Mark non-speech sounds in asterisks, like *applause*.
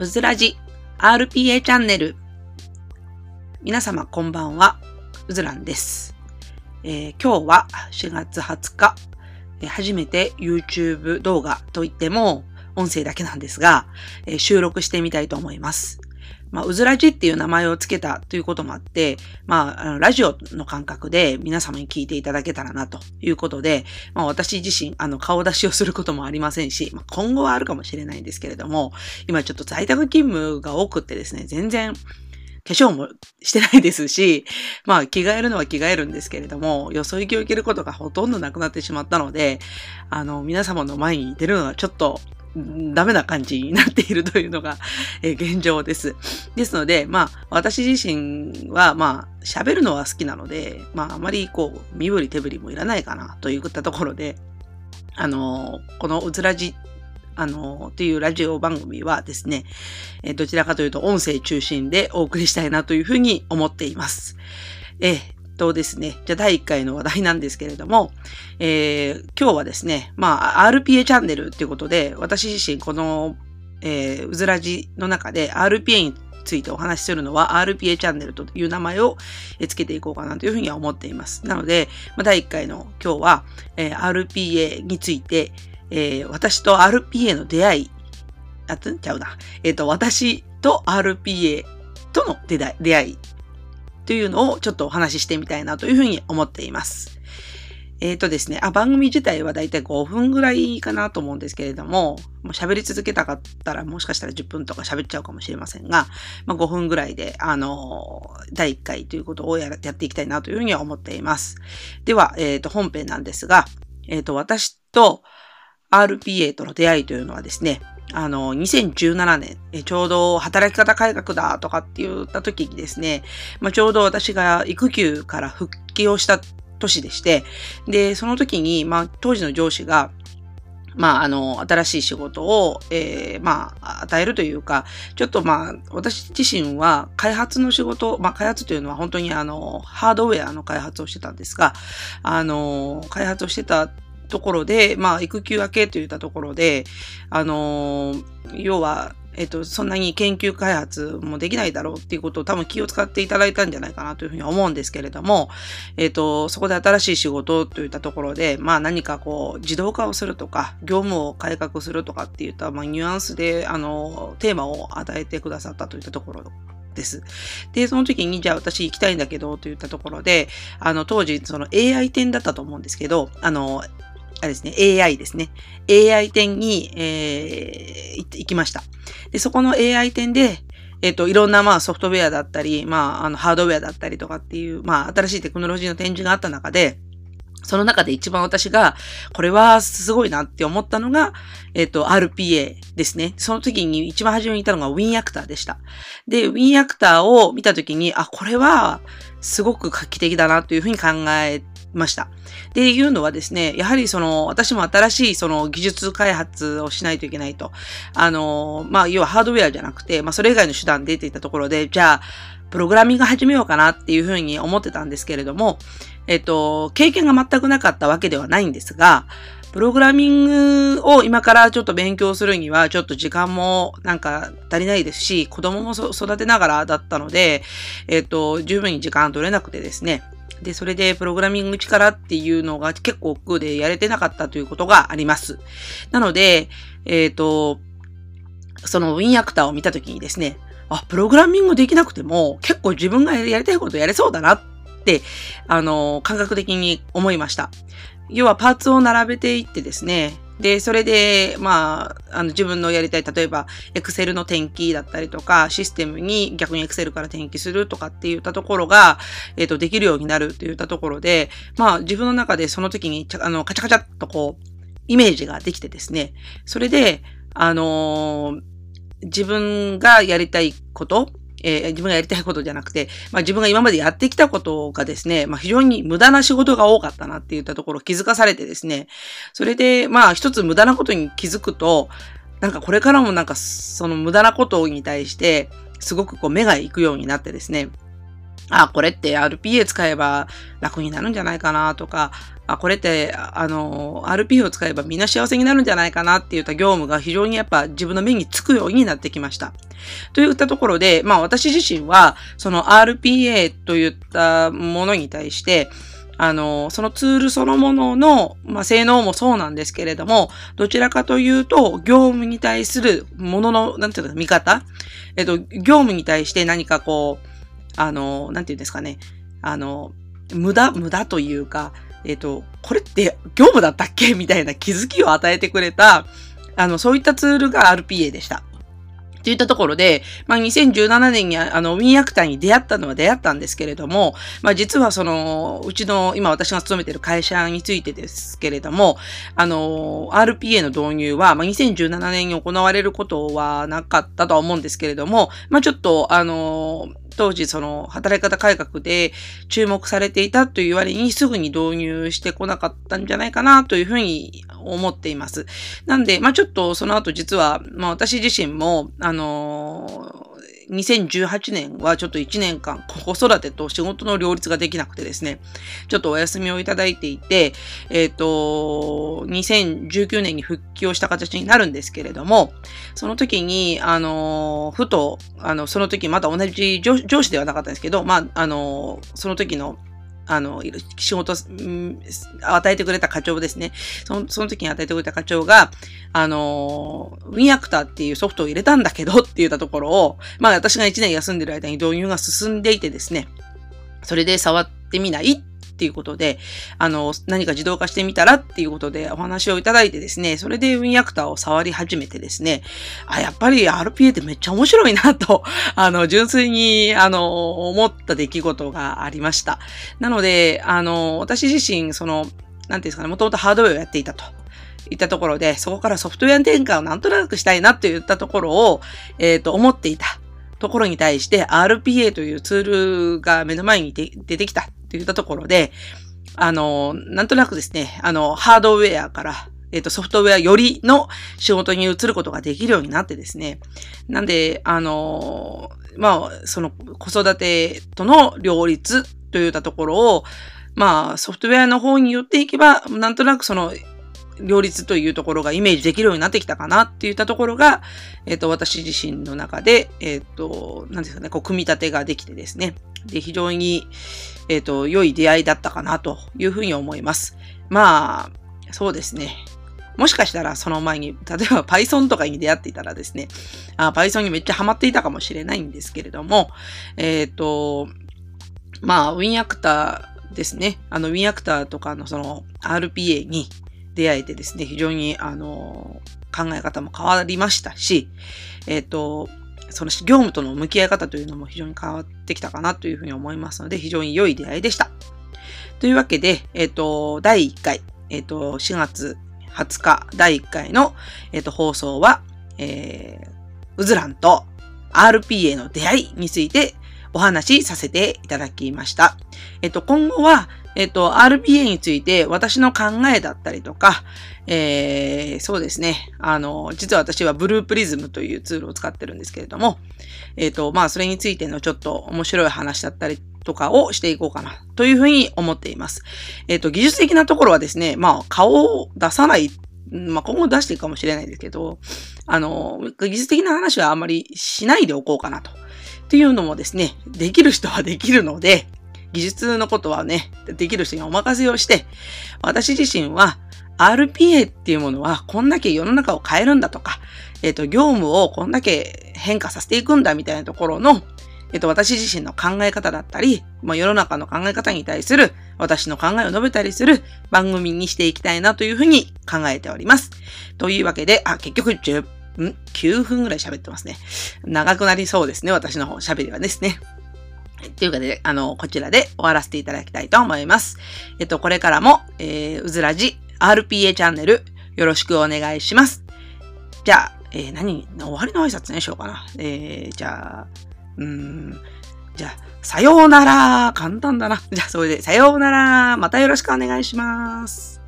うずらじ RPA チャンネル。皆様こんばんは、うずらんです。えー、今日は4月20日、え、初めて YouTube 動画といっても音声だけなんですが、えー、収録してみたいと思います。まあ、うずらじっていう名前を付けたということもあって、まあ、あのラジオの感覚で皆様に聞いていただけたらなということで、まあ、私自身、あの、顔出しをすることもありませんし、まあ、今後はあるかもしれないんですけれども、今ちょっと在宅勤務が多くってですね、全然、化粧もしてないですし、まあ着替えるのは着替えるんですけれども、よそ行きを受けることがほとんどなくなってしまったので、あの、皆様の前に出るのはちょっとダメな感じになっているというのが、え現状です。ですので、まあ、私自身は、まあ、喋るのは好きなので、まあ、あまりこう、身振り手振りもいらないかな、といったところで、あのこのうずらじ、あのというラジオ番組はですね、えどちらかというと音声中心でお送りしたいなというふうに思っています。えとですね、じゃあ第1回の話題なんですけれども、えー、今日はですね、まあ、RPA チャンネルっていうことで、私自身この、えー、うずらじの中で RPA についてお話しするのは RPA チャンネルという名前を付けていこうかなというふうには思っています。なので、まあ、第1回の今日は、えー、RPA について、えー、私と RPA の出会い、あつんちゃうな。えっ、ー、と、私と RPA との出会いというのをちょっとお話ししてみたいなというふうに思っています。えっ、ー、とですね、あ、番組自体はだいたい5分ぐらいかなと思うんですけれども、もう喋り続けたかったらもしかしたら10分とか喋っちゃうかもしれませんが、まあ、5分ぐらいで、あの第1回ということをややっていきたいなというふうには思っています。では、えっ、ー、と、本編なんですが、えっ、と、私と RPA との出会いというのはですね、あの、2017年、ちょうど働き方改革だとかって言った時にですね、まあ、ちょうど私が育休から復帰をした年でして、で、その時に、まあ、当時の上司が、まあ、あの、新しい仕事を、えー、まあ、与えるというか、ちょっとまあ、私自身は開発の仕事、まあ、開発というのは本当にあの、ハードウェアの開発をしてたんですが、あの、開発をしてたところで、まあ、育休明けといったところで、あの、要は、えっと、そんなに研究開発もできないだろうっていうことを多分気を使っていただいたんじゃないかなというふうに思うんですけれども、えっと、そこで新しい仕事といったところで、まあ何かこう、自動化をするとか、業務を改革するとかっていった、まあニュアンスで、あの、テーマを与えてくださったといったところです。で、その時に、じゃあ私行きたいんだけど、といったところで、あの、当時、その AI 展だったと思うんですけど、あの、あれですね、AI ですね。AI 店に、えー、行きました。で、そこの AI 店で、えっ、ー、と、いろんなまあソフトウェアだったり、まあ、あの、ハードウェアだったりとかっていう、まあ、新しいテクノロジーの展示があった中で、その中で一番私が、これはすごいなって思ったのが、えっ、ー、と、RPA ですね。その時に一番初めにいたのが WinActor でした。で、WinActor を見た時に、あ、これはすごく画期的だなというふうに考えました。っていうのはですね、やはりその、私も新しいその技術開発をしないといけないと。あの、まあ、要はハードウェアじゃなくて、まあ、それ以外の手段でっていったところで、じゃあ、プログラミング始めようかなっていうふうに思ってたんですけれども、えっと、経験が全くなかったわけではないんですが、プログラミングを今からちょっと勉強するには、ちょっと時間もなんか足りないですし、子供も育てながらだったので、えっと、十分に時間取れなくてですね、で、それでプログラミング力っていうのが結構奥でやれてなかったということがあります。なので、えっ、ー、と、そのウィンアクターを見たときにですね、あ、プログラミングできなくても結構自分がやりたいことやれそうだなって、あの、感覚的に思いました。要はパーツを並べていってですね、で、それで、まあ、あの、自分のやりたい、例えば、Excel の転記だったりとか、システムに逆に Excel から転記するとかって言ったところが、えっ、ー、と、できるようになるって言ったところで、まあ、自分の中でその時に、あの、カチャカチャっとこう、イメージができてですね、それで、あのー、自分がやりたいこと、えー、自分がやりたいことじゃなくて、まあ自分が今までやってきたことがですね、まあ非常に無駄な仕事が多かったなって言ったところ気づかされてですね、それでまあ一つ無駄なことに気づくと、なんかこれからもなんかその無駄なことに対して、すごくこう目が行くようになってですね、あ、これって RPA 使えば楽になるんじゃないかなとか、あ、これって、あの、RPA を使えばみんな幸せになるんじゃないかなって言った業務が非常にやっぱ自分の目につくようになってきました。といったところで、まあ私自身は、その RPA といったものに対して、あの、そのツールそのものの、まあ、性能もそうなんですけれども、どちらかというと、業務に対するものの、なんていうか、見方？えっと、業務に対して何かこう、あの、なんていうんですかね、あの、無駄、無駄というか、えっと、これって業務だったっけ？みたいな気づきを与えてくれた、あの、そういったツールが RPA でした。といったところで、まあ、2017年にあの、ウィンアクターに出会ったのは出会ったんですけれども、まあ、実はその、うちの、今私が勤めてる会社についてですけれども、あの、RPA の導入は、まあ、2017年に行われることはなかったとは思うんですけれども、まあ、ちょっと、あの、当時その働き方改革で注目されていたという割にすぐに導入してこなかったんじゃないかなというふうに思っています。なんで、まあちょっとその後実は、まあ私自身も、あの2018年はちょっと1年間子育てと仕事の両立ができなくてですね、ちょっとお休みをいただいていて、えっ、ー、と、2019年に復帰をした形になるんですけれども、その時に、あの、ふと、あの、その時また同じ上司ではなかったんですけど、まあ、あの、その時のあの、仕事、与えてくれた課長ですね。その、その時に与えてくれた課長が、あの、ウィンアクターっていうソフトを入れたんだけどって言ったところを、まあ私が1年休んでる間に導入が進んでいてですね、それで触ってみないっっていうことで、あの、何か自動化してみたらっていうことでお話をいただいてですね、それでウィンアクターを触り始めてですね、あ、やっぱり RPA ってめっちゃ面白いなと、*laughs* あの、純粋に、あの、思った出来事がありました。なので、あの、私自身、その、なんていうんですかね、もともとハードウェアをやっていたと。いったところで、そこからソフトウェア転換をなんとなくしたいなって言ったところを、えっ、ー、と、思っていたところに対して RPA というツールが目の前に出てきたっって言ったところで、あの、なんとなくですね、あの、ハードウェアから、えっ、と、ソフトウェアよりの仕事に移ることができるようになってですね。なんで、あの、まあ、その子育てとの両立といったところを、まあ、ソフトウェアの方に寄っていけば、なんとなくその両立というところがイメージできるようになってきたかなっていったところが、えっ、ー、と、私自身の中で、えっ、ー、と、何ですかね、こう、組み立てができてですね。で、非常に、えっ、ー、と、良い出会いだったかなというふうに思います。まあ、そうですね。もしかしたらその前に、例えば *laughs* Python とかに出会っていたらですね、あ Python にめっちゃハマっていたかもしれないんですけれども、えっ、と、まあ、WinActor ですね。あの WinActor とかのその RPA に出会えてですね、非常に、あの、考え方も変わりましたし、えっ、ー、と、その業務との向き合い方というのも非常に変わってきたかなというふうに思いますので、非常に良い出会いでした。というわけで、えっ、ー、と、第1回、えっ、ー、と、4月20日第1回の、えっ、と、放送は、えー、ウズランと RPA の出会いについてお話しさせていただきました。えっと、今後は、えっと、RPA について私の考えだったりとか、えー、そうですね。あの、実は私はブループリズムというツールを使ってるんですけれども、えっと、まあ、それについてのちょっと面白い話だったりとかをしていこうかな、というふうに思っています。えっと、技術的なところはですね、まあ、顔を出さないまあ、今後出していくかもしれないですけど、あの、技術的な話はあまりしないでおこうかなと。っていうのもですね、できる人はできるので、技術のことはね、できる人にお任せをして、私自身は RPA っていうものはこんだけ世の中を変えるんだとか、えっ、ー、と、業務をこんだけ変化させていくんだみたいなところの、えっ、ー、と、私自身の考え方だったり、まあ、世の中の考え方に対する私の考えを述べたりする番組にしていきたいなというふうに考えております。というわけで、あ、結局10分、9分ぐらい喋ってますね。長くなりそうですね、私の方喋りはですね。というかで、あの、こちらで終わらせていただきたいと思います。えっと、これからも、えー、うずらじ RPA チャンネルよろしくお願いします。じゃあ、えー、何、終わりの挨拶ねしようかな。えー、じゃあ、うーん、じゃあ、さようなら。簡単だな。じゃあ、それで、さようなら。またよろしくお願いします。